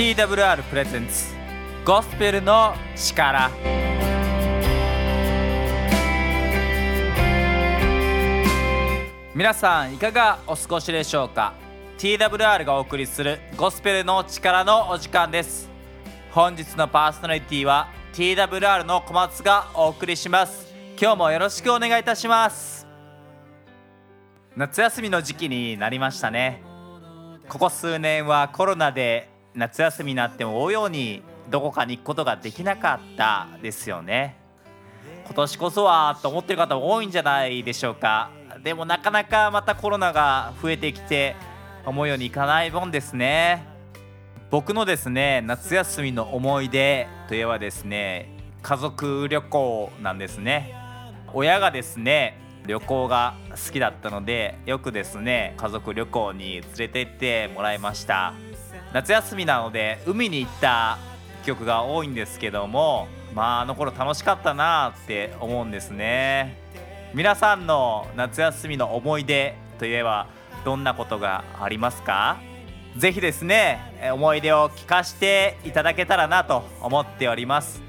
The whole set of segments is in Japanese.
TWR プレゼンツゴスペルの力。皆さんいかがお過ごしでしょうか？TWR がお送りするゴスペルの力のお時間です。本日のパーソナリティは TWR の小松がお送りします。今日もよろしくお願いいたします。夏休みの時期になりましたね。ここ数年はコロナで夏休みになっても追うようにどこかに行くことができなかったですよね。今年こそはと思ってる方も多いんじゃないでしょうか。でもなかなかまたコロナが増えてきて思うようにいかないもんですね。僕のですね夏休みの思い出といえばですね家族旅行なんですね。親がですね旅行が好きだったのでよくですね家族旅行に連れて行ってもらいました。夏休みなので海に行った記憶が多いんですけどもまああの頃楽しかったなって思うんですね。皆さんの夏休みの思い出といえばどんなことがありますか？ぜひですね思い出を聞かせていただけたらなと思っております。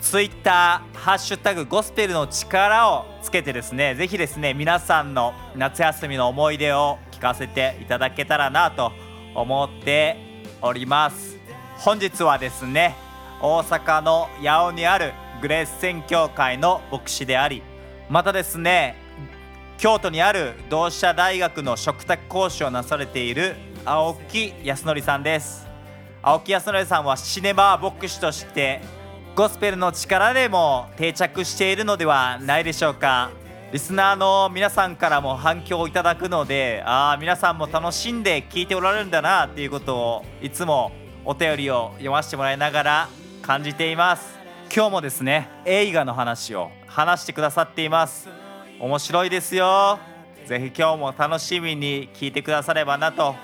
ツイッターハッシュタグゴスペルの力をつけてですねぜひですね皆さんの夏休みの思い出を聞かせていただけたらなと思っております。本日はですね大阪の八尾にあるグレース宣教会の牧師でありまたですね京都にある同志社大学の嘱託講師をなされている青木康則さんです。青木康則さんはシネマ牧師としてゴスペルの力でも定着しているのではないでしょうか。リスナーの皆さんからも反響をいただくのでああ皆さんも楽しんで聞いておられるんだなっていうことをいつもお便りを読ませてもらいながら感じています。今日もですね映画の話を話してくださっています。面白いですよ。ぜひ今日も楽しみに聞いてくださればなと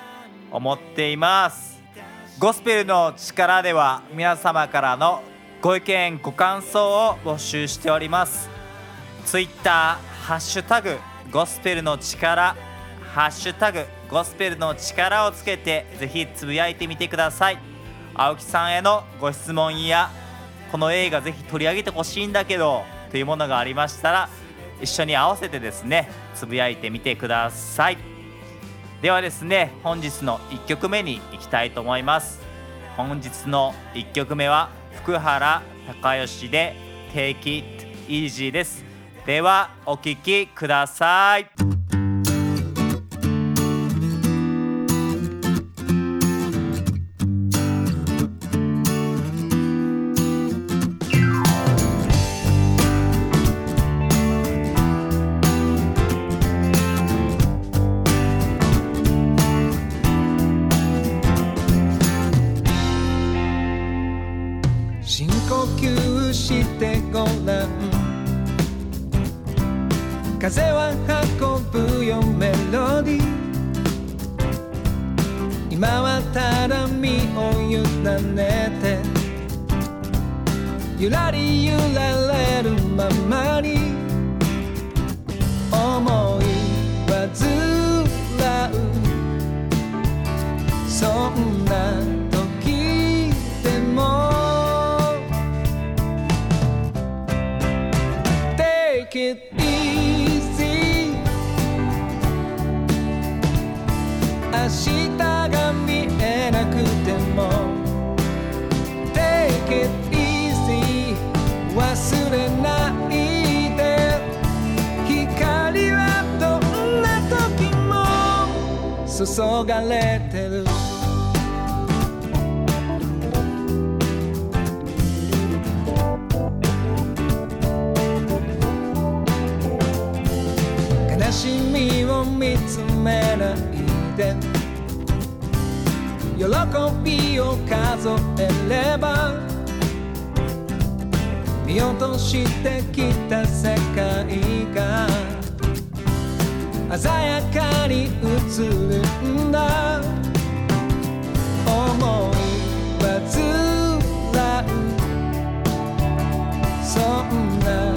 思っています。ゴスペルの力では皆様からのご意見ご感想を募集しております。ツイッターハッシュタグゴスペルの力ハッシュタグゴスペルの力をつけてぜひつぶやいてみてください。青木さんへのご質問やこの映画ぜひ取り上げてほしいんだけどというものがありましたら一緒に合わせてですねつぶやいてみてください。ではですね本日の1曲目に行きたいと思います。本日の1曲目は福原孝義で Take It Easy です。ではお聴きください。深呼吸してごらん。風は運ぶよメロディ今はただ身を委ねて。ゆらりゆられるままに。思いはずらう。そんな時でも。Take it 注がれてる。悲しみを見つめないで。喜びを数えれば見落としてきた世界が鮮やかに映るんだ。思いはずら。うそんな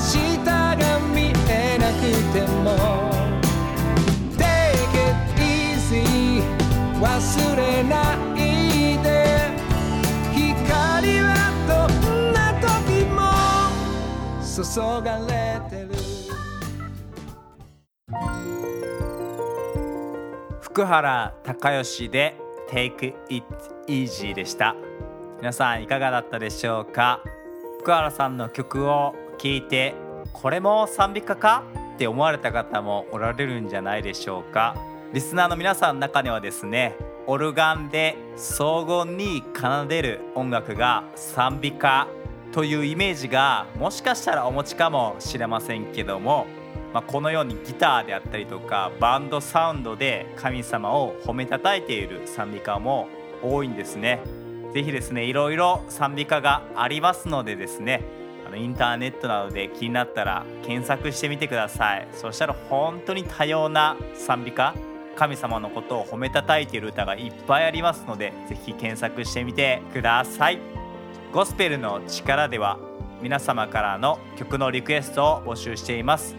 日が見えなくても。Take it easy 忘れないで。光はどんな時も。注がれてる。福原孝義で Take It Easy でした。皆さんいかがだったでしょうか？福原さんの曲を聴いてこれも賛美歌かって思われた方もおられるんじゃないでしょうかリスナーの皆さんの中にはですねオルガンで荘厳に奏でる音楽が賛美歌というイメージがもしかしたらお持ちかもしれませんけども、まあ、このようにギターであったりとかバンドサウンドで神様を褒めたたえている賛美歌も多いんですね。ぜひですねいろいろ賛美歌がありますのでですねのインターネットなどで気になったら検索してみてください。そしたら本当に多様な賛美歌神様のことを褒めたたえている歌がいっぱいありますのでぜひ検索してみてください。ゴスペルの力では皆様からの曲のリクエストを募集しています。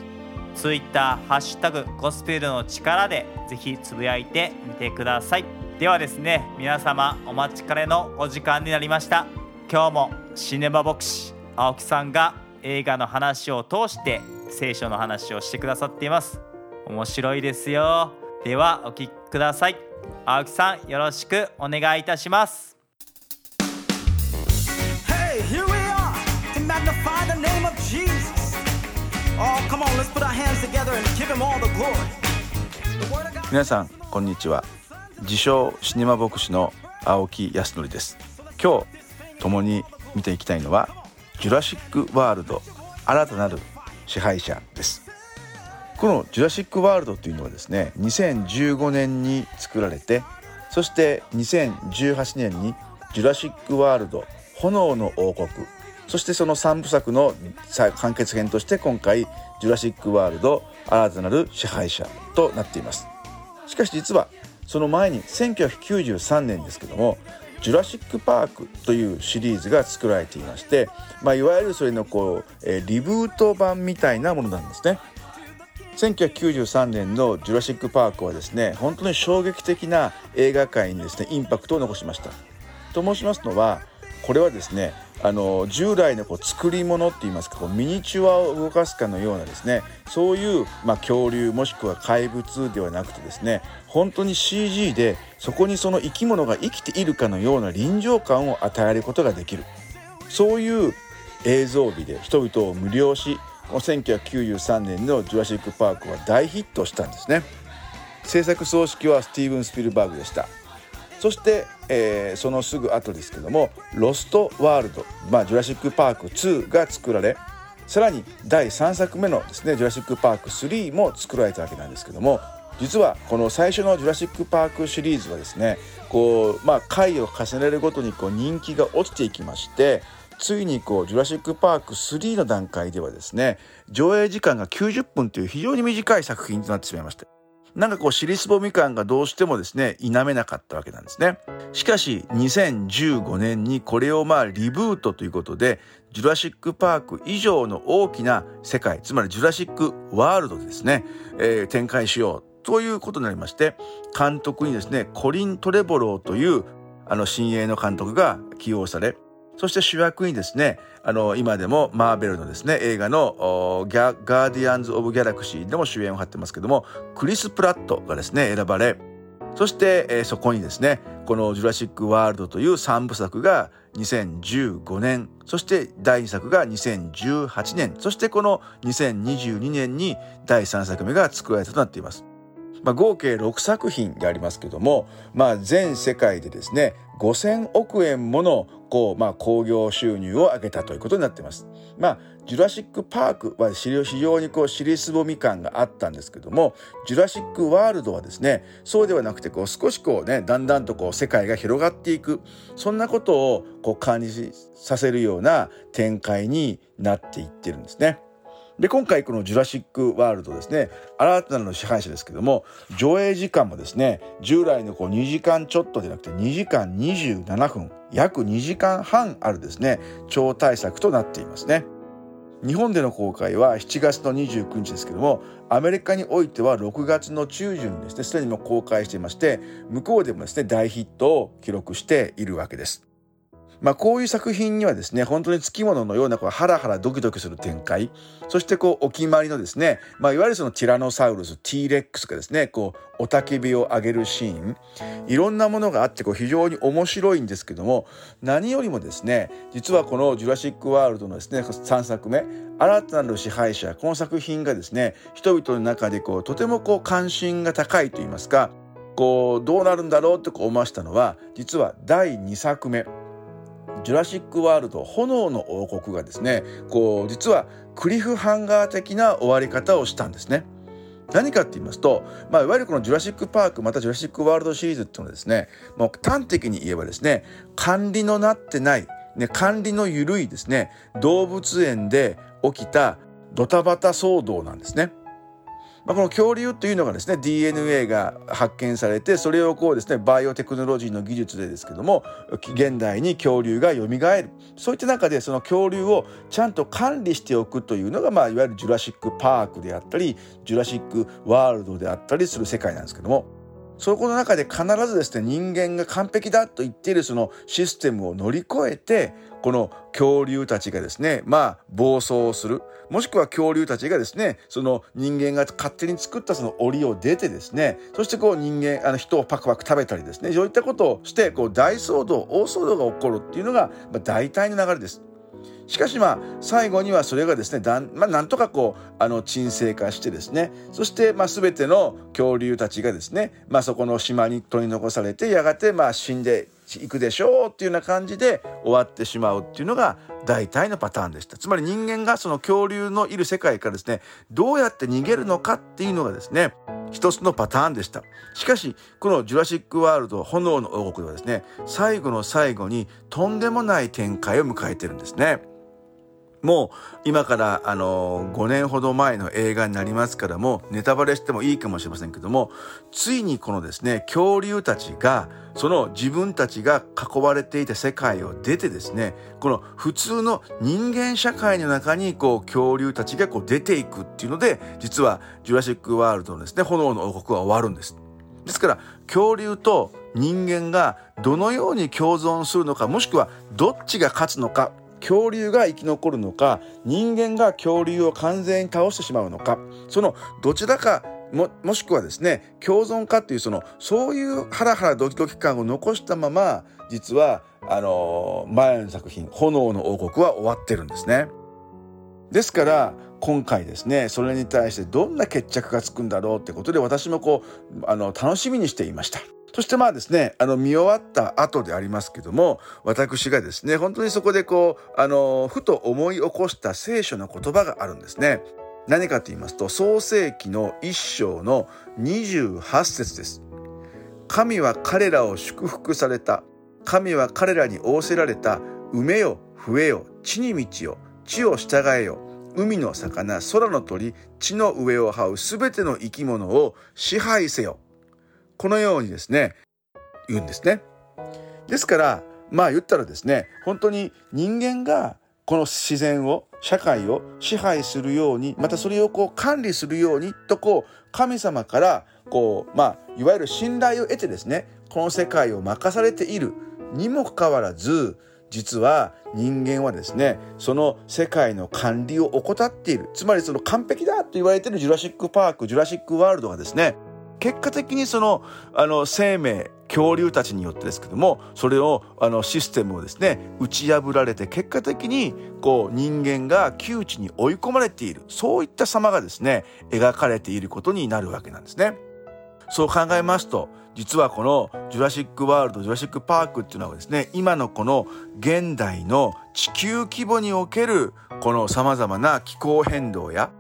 Twitter ハッシュタグゴスペルの力でぜひつぶやいてみてください。ではですね皆様お待ちかねのお時間になりました。今日もシネマ牧師青木さんが映画の話を通して聖書の話をしてくださっています。面白いですよ。ではお聞きください。青木さんよろしくお願いいたします。皆さんこんにちは。自称シネマ牧師の青木保憲です。今日共に見ていきたいのはジュラシックワールド新たなる支配者です。このジュラシックワールドというのはですね2015年に作られてそして2018年にジュラシックワールド炎の王国そしてその3部作の完結編として今回ジュラシックワールド新たなる支配者となっています。しかし実はその前に1993年ですけども「ジュラシック・パーク」というシリーズが作られていまして、まあ、いわゆるそれのこう、えリブート版みたいなものなんですね。1993年の「ジュラシック・パーク」はですね本当に衝撃的な映画界にですねインパクトを残しました。と申しますのはこれはですねあの従来のこう作り物っていいますかこうミニチュアを動かすかのようなですねそういう、まあ、恐竜もしくは怪物ではなくてですね本当に CG でそこにその生き物が生きているかのような臨場感を与えることができる。そういう映像美で人々を無料し1993年の「ジュラシック・パーク」は大ヒットしたんですね。制作総指揮はスティーブン・スピルバーグでした。そして、えーそのすぐ後ですけども「ロスト・ワールド」まあ「ジュラシック・パーク2」が作られさらに第3作目のですね「ジュラシック・パーク3」も作られたわけなんですけども実はこの最初の「ジュラシック・パーク」シリーズはですねこうまあ回を重ねるごとにこう人気が落ちていきましてついにこう「ジュラシック・パーク3」の段階ではですね上映時間が90分という非常に短い作品となってしまいました。なんかこう尻すぼみ感がどうしてもですね否めなかったわけなんですね。しかし2015年にこれをまあリブートということでジュラシック・パーク以上の大きな世界つまりジュラシック・ワールドでですね、えー展開しようということになりまして監督にですねコリン・トレボローというあの新鋭の監督が起用されそして主役にですね、あの、今でもマーベルのですね、映画のガーディアンズ・オブ・ギャラクシーでも主演を張ってますけども、クリス・プラットがですね、選ばれ、そして、えーそこにですね、このジュラシック・ワールドという3部作が2015年、そして第2作が2018年、そしてこの2022年に第3作目が作られたとなっています。まあ、合計6作品でありますけども、まあ、全世界でですね5,000億円ものこう、まあ、興行収入を上げたということになってます。まあジュラシック・パークは非常にこう尻すぼみ感があったんですけどもジュラシック・ワールドはですねそうではなくてこう少しこうねだんだんとこう世界が広がっていくそんなことをこう感じさせるような展開になっていってるんですね。で今回この「ジュラシック・ワールド」ですね新たなる支配者ですけども上映時間もですね従来のこう2時間ちょっとでなくて2時間27分約2時間半あるですね超大作となっていますね。日本での公開は7月の29日ですけどもアメリカにおいては6月の中旬にですねすでにも公開していまして向こうでもですね大ヒットを記録しているわけです。まあ、こういう作品にはですね本当につきもののようなこうハラハラドキドキする展開。そしてこうお決まりのですね、まあ、いわゆるそのティラノサウルス T レックスがですねこうおたけびを上げるシーン。いろんなものがあってこう非常に面白いんですけども何よりもですね実はこの「ジュラシック・ワールド」のですね3作目「新たなる支配者」この作品がですね人々の中でこうとてもこう関心が高いといいますかこうどうなるんだろうって思わしたのは実は第2作目。ジュラシック・ワールド炎の王国がですねこう実はクリフハンガー的な終わり方をしたんですね。何かって言いますと、まあ、いわゆるこのジュラシック・パークまたジュラシック・ワールドシリーズっていうのはですねもう端的に言えばですね管理のなってない、ね、管理の緩いですね動物園で起きたドタバタ騒動なんですね。まあ、この恐竜というのがですね DNA が発見されてそれをこうですねバイオテクノロジーの技術でですけども現代に恐竜が蘇る。そういった中でその恐竜をちゃんと管理しておくというのが、まあ、いわゆるジュラシック・パークであったりジュラシック・ワールドであったりする世界なんですけどもそこの中で必ずですね人間が完璧だと言っているそのシステムを乗り越えてこの恐竜たちがですねまあ暴走する。もしくは恐竜たちがですねその人間が勝手に作ったその檻を出てですねそしてこう人間あの人をパクパク食べたりですねそういったことをしてこう大騒動大騒動が起こるっていうのが、まあ、大体の流れです。しかしまあ最後にはそれがですねだん、まあ、なんとかこうあの沈静化してですねそしてまあ全ての恐竜たちがですね、まあ、そこの島に取り残されてやがてまあ死んで行くでしょうっていうような感じで終わってしまうっていうのが大体のパターンでしたつまり人間がその恐竜のいる世界からですねどうやって逃げるのかっていうのがですね一つのパターンでしたしかしこの「ジュラシック・ワールド炎の王国」ではですね最後の最後にとんでもない展開を迎えてるんですね。もう今からあの5年ほど前の映画になりますからもうネタバレしてもいいかもしれませんけどもついにこのですね恐竜たちがその自分たちが囲われていた世界を出てですねこの普通の人間社会の中にこう恐竜たちがこう出ていくっていうので実は「ジュラシック・ワールド」のですね炎の王国は終わるんです。ですから恐竜と人間がどのように共存するのかもしくはどっちが勝つのか恐竜が生き残るのか人間が恐竜を完全に倒してしまうのかそのどちらかももしくはですね共存かっていうそのそういうハラハラドキドキ感を残したまま実はあの前の作品「炎の王国」は終わってるんですね。ですから今回ですねそれに対してどんな決着がつくんだろうってことで私もこうあの楽しみにしていました。そしてまあですねあの見終わった後でありますけども私がですね本当にそこでこうあのふと思い起こした聖書の言葉があるんですね。何かと言いますと創世記の一章の28節です。神は彼らを祝福された。神は彼らに仰せられた。埋めよ、増えよ、地に満ちよ、地を従えよ。海の魚、空の鳥、地の上を這うすべての生き物を支配せよ。このようにですね、言うんですね。ですから、まあ言ったらですね、本当に人間がこの自然を社会を支配するようにまたそれをこう管理するようにとこう神様からこうまあいわゆる信頼を得てですねこの世界を任されているにもかかわらず実は人間はですねその世界の管理を怠っているつまりその完璧だと言われてるジュラシック・パークジュラシック・ワールドがですね結果的にそのあの生命恐竜たちによってですけどもそれをあのシステムをですね打ち破られて結果的にこう人間が窮地に追い込まれているそういった様がですね描かれていることになるわけなんですね。そう考えますと実はこの「ジュラシック・ワールド」「ジュラシック・パーク」っていうのはですね今のこの現代の地球規模におけるこのさまざまな気候変動や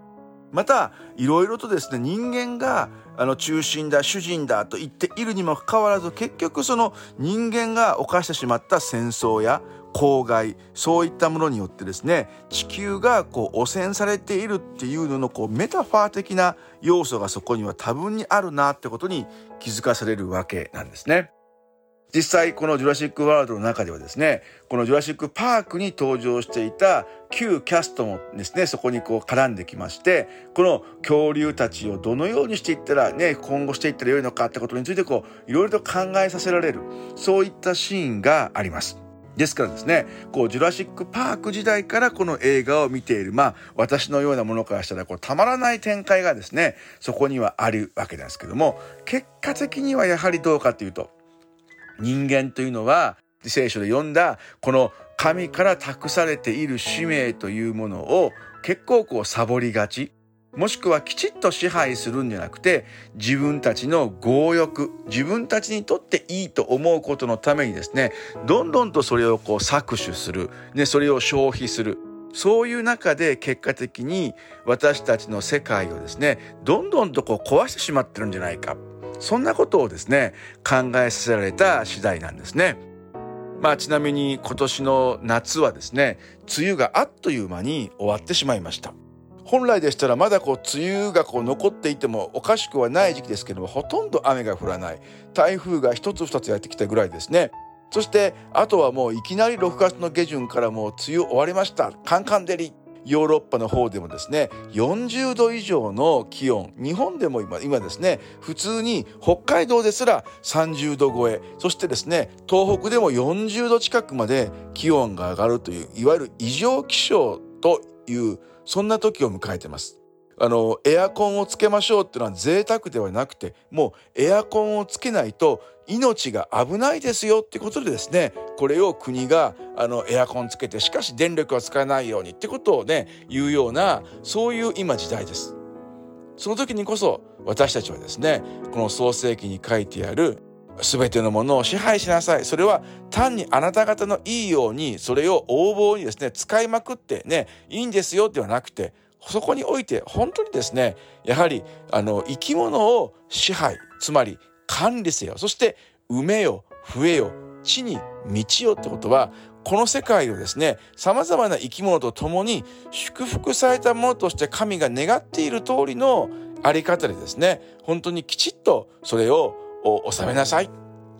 またいろいろとですね人間があの中心だ主人だと言っているにもかかわらず結局その人間が犯してしまった戦争や公害そういったものによってですね地球がこう汚染されているっていうののこうメタファー的な要素がそこには多分にあるなってことに気づかされるわけなんですね。実際このジュラシック・ワールドの中ではですねこのジュラシック・パークに登場していた旧キャストもですねそこにこう絡んできましてこの恐竜たちをどのようにしていったらね今後していったらよいのかってことについてこういろいろと考えさせられるそういったシーンがあります。ですからですね、こう、ジュラシック・パーク時代からこの映画を見ている、まあ、私のようなものからしたら、こう、たまらない展開がですね、そこにはあるわけなんですけども、結果的にはやはりどうかというと、人間というのは聖書で読んだこの神から託されている使命というものを結構こうサボりがち。もしくはきちっと支配するんじゃなくて自分たちの強欲自分たちにとっていいと思うことのためにですねどんどんとそれをこう搾取する、ね、それを消費する。そういう中で結果的に私たちの世界をですねどんどんとこう壊してしまってるんじゃないか。そんなことをですね考えさせられた次第なんですね。まあちなみに今年の夏はですね梅雨があっという間に終わってしまいました。本来でしたらまだこう梅雨がこう残っていてもおかしくはない時期ですけどもほとんど雨が降らない台風が一つ二つやってきたぐらいですねそしてあとはもういきなり6月の下旬からもう梅雨終わりましたカンカン照りヨーロッパの方でもですね40度以上の気温日本でも今今ですね普通に北海道ですら30度超えそしてですね東北でも40度近くまで気温が上がるといういわゆる異常気象というそんな時を迎えてます。あのエアコンをつけましょうっていうのは贅沢ではなくてもうエアコンをつけないと命が危ないですよってことでですねこれを国があのエアコンつけてしかし電力は使わないようにってことをね言うようなそういう今時代です。その時にこそ私たちはですねこの創世記に書いてある全てのものを支配しなさいそれは単にあなた方のいいようにそれを横暴にですね使いまくってねいいんですよではなくてそこにおいて本当にですねやはりあの生き物を支配つまり管理せよ。そして埋めよ増えよ地に満ちよってことはこの世界をですねさまざまな生き物と共に祝福されたものとして神が願っている通りのあり方でですね本当にきちっとそれを収めなさい。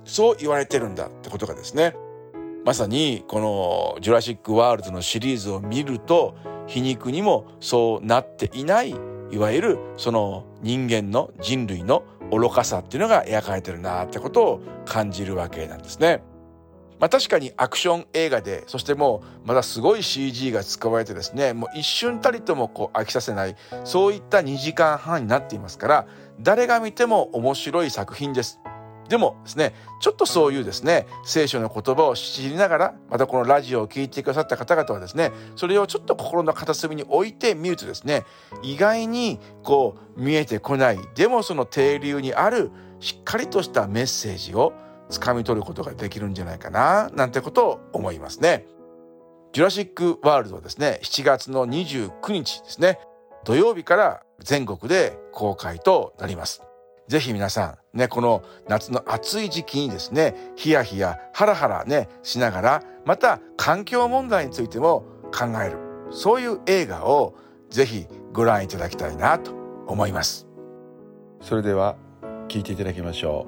そう言われてるんだってことがですねまさにこの「ジュラシック・ワールド」のシリーズを見ると皮肉にもそうなっていないいわゆるその人間の人類の愚かさっていうのが描かれてるなってことを感じるわけなんですね。まあ確かにアクション映画でそしてもうまだすごい CG が使われてですねもう一瞬たりともこう飽きさせないそういった2時間半になっていますから誰が見ても面白い作品です。でもですねちょっとそういうですね聖書の言葉を知りながらまたこのラジオを聴いてくださった方々はですねそれをちょっと心の片隅に置いてみるとですね意外にこう見えてこないでもその底流にあるしっかりとしたメッセージを掴み取ることができるんじゃないかななんてことを思いますね。ジュラシック・ワールドはですね7月の29日ですね土曜日から全国で公開となります。ぜひ皆さんねこの夏の暑い時期にですねヒヤヒヤハラハラねしながらまた環境問題についても考える。そういう映画をぜひご覧いただきたいなと思います。それでは聞いていただきましょ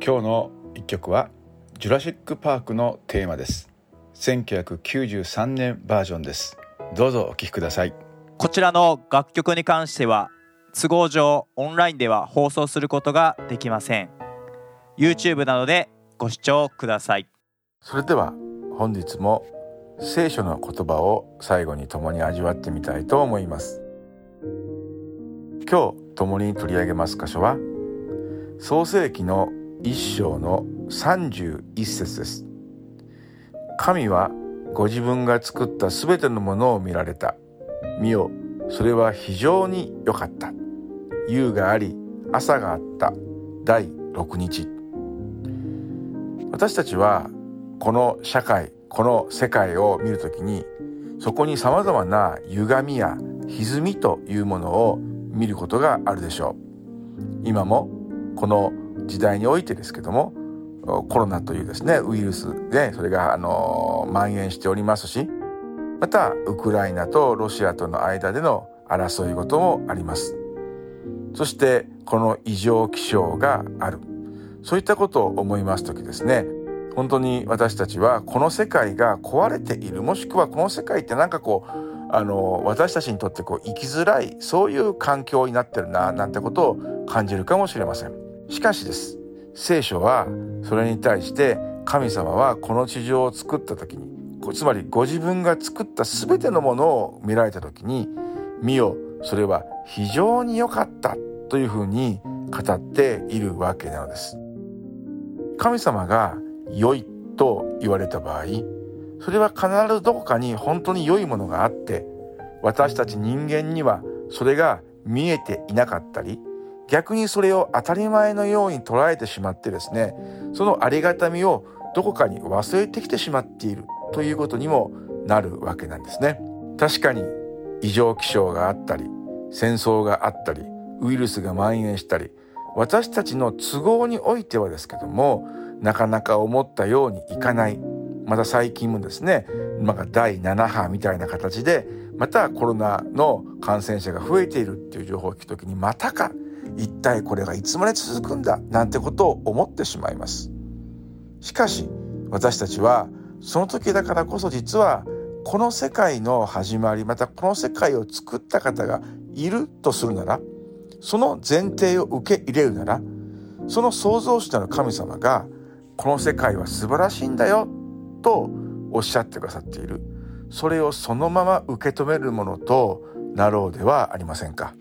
う。今日の一曲はジュラシック・パークのテーマです。1993年バージョンです。どうぞお聴きください。こちらの楽曲に関しては都合上オンラインでは放送することができません。YouTube などでご視聴ください。それでは本日も聖書の言葉を最後に共に味わってみたいと思います。今日共に取り上げます箇所は創世記の一章の31節です。神はご自分が作ったすべてのものを見られた。見よそれは非常に良かった。夕があり朝があった。第6日。私たちはこの社会この世界を見るときにそこにさまざまな歪みや歪みというものを見ることがあるでしょう。今もこの時代においてですけどもコロナというですねウイルスでそれがあの蔓延しておりますしまたウクライナとロシアとの間での争い事もあります。そしてこの異常気象がある。そういったことを思います時ですね本当に私たちはこの世界が壊れているもしくはこの世界ってなんかこうあの私たちにとってこう生きづらいそういう環境になってるななんてことを感じるかもしれません。しかしです聖書はそれに対して神様はこの地上を作った時につまりご自分が作った全てのものを見られた時に「見よそれは非常に良かった」というふうに語っているわけなのです。神様が良いと言われた場合それは必ずどこかに本当に良いものがあって私たち人間にはそれが見えていなかったり逆にそれを当たり前のように捉えてしまってですねそのありがたみをどこかに忘れてきてしまっているということにもなるわけなんですね確かに異常気象があったり戦争があったりウイルスが蔓延したり私たちの都合においてはですけどもなかなか思ったようにいかない。また最近もですね、まあ、第7波みたいな形でまたコロナの感染者が増えているっていう情報を聞くときにまたか一体これがいつまで続くんだなんてことを思ってしまいます。しかし私たちはその時だからこそ実はこの世界の始まりまたこの世界を作った方がいるとするならその前提を受け入れるならその創造主なる神様がこの世界は素晴らしいんだよとおっしゃってくださっている。それをそのまま受け止めるものとなろうではありませんか。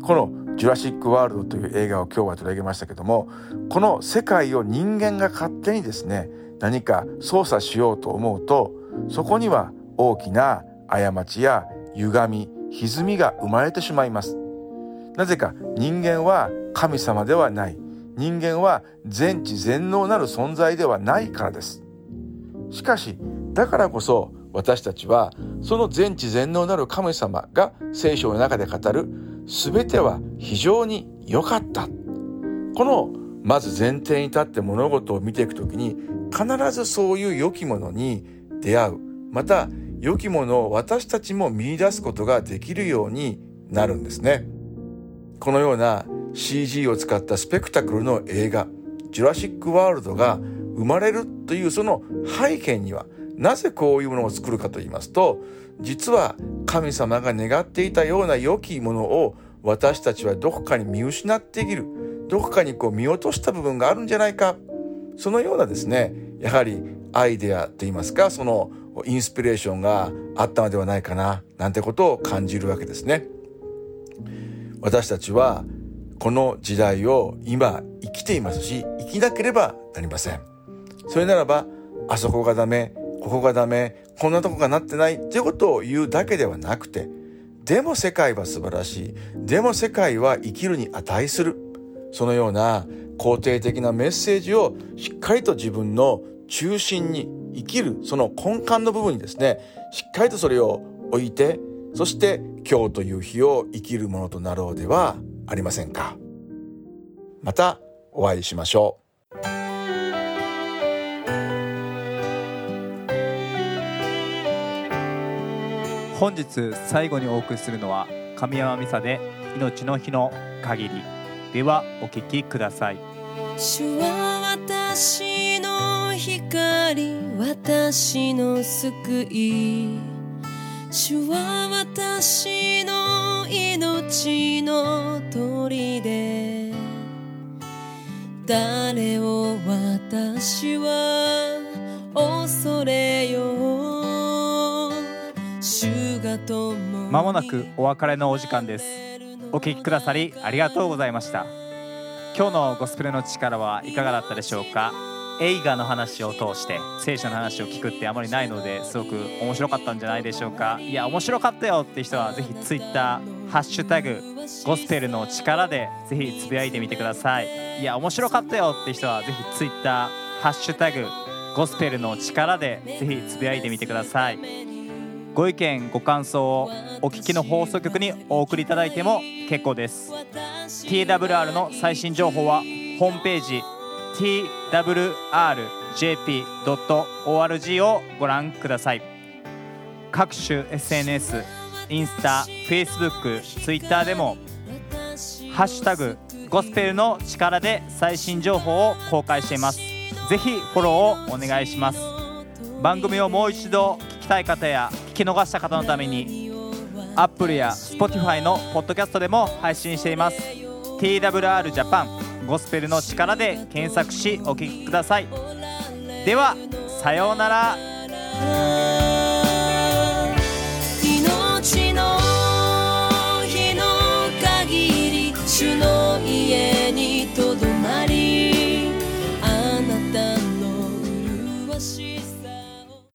この「ジュラシック・ワールド」という映画を今日は取り上げましたけどもこの世界を人間が勝手にですね何か操作しようと思うとそこには大きな過ちや歪み歪みが生まれてしまいます。なぜか人間は神様ではない。人間は全知全能なる存在ではないからです。しかしだからこそ私たちはその全知全能なる神様が聖書の中で語る全ては非常に良かった。このまず前提に立って物事を見ていくときに必ずそういう良きものに出会う。また良きものを私たちも見出すことができるようになるんですね。このような CG を使ったスペクタクルの映画「ジュラシック・ワールド」が生まれるというその背景にはなぜこういうものを作るかと言いますと実は神様が願っていたような良きものを私たちはどこかに見失っている。どこかにこう見落とした部分があるんじゃないか。そのようなですねやはりアイデアといいますかそのインスピレーションがあったのではないかななんてことを感じるわけですね。私たちはこの時代を今生きていますし生きなければなりませんそれならばあそこがダメここがダメこんなとこがなってないっていうことを言うだけではなくてでも世界は素晴らしいでも世界は生きるに値するそのような肯定的なメッセージをしっかりと自分の中心に生きるその根幹の部分にですねしっかりとそれを置いてそして今日という日を生きるものとなろうではありませんか。またお会いしましょう。本日最後にお送りするのは神山美沙で命の日の限り。ではお聞きください。主は私の光私の救い。主は私の命の砦。誰を私は恐れよう。主がともまもなくお別れのお時間です。お聞きくださりありがとうございました。今日のゴスペルの力はいかがだったでしょうか？映画の話を通して聖書の話を聞くってあまりないのですごく面白かったんじゃないでしょうか。いや面白かったよって人はぜひ Twitter ハッシュタグゴスペルの力でぜひつぶやいてみてください。いや面白かったよって人はぜひ Twitter ハッシュタグゴスペルの力でぜひつぶやいてみてください。ご意見ご感想をお聞きの放送局にお送りいただいても結構です。TWR の最新情報はホームページ twrjp.org をご覧ください。各種 SNS インスタ Facebook、Twitter でも「ハッシュタグゴスペルの力」で最新情報を公開しています。ぜひフォローをお願いします。番組をもう一度聞きたい方や聞き逃した方のためにアップルや Spotify のポッドキャストでも配信しています。TWR ジャパンゴスペルの力で検索しお聴きください。ではさようなら。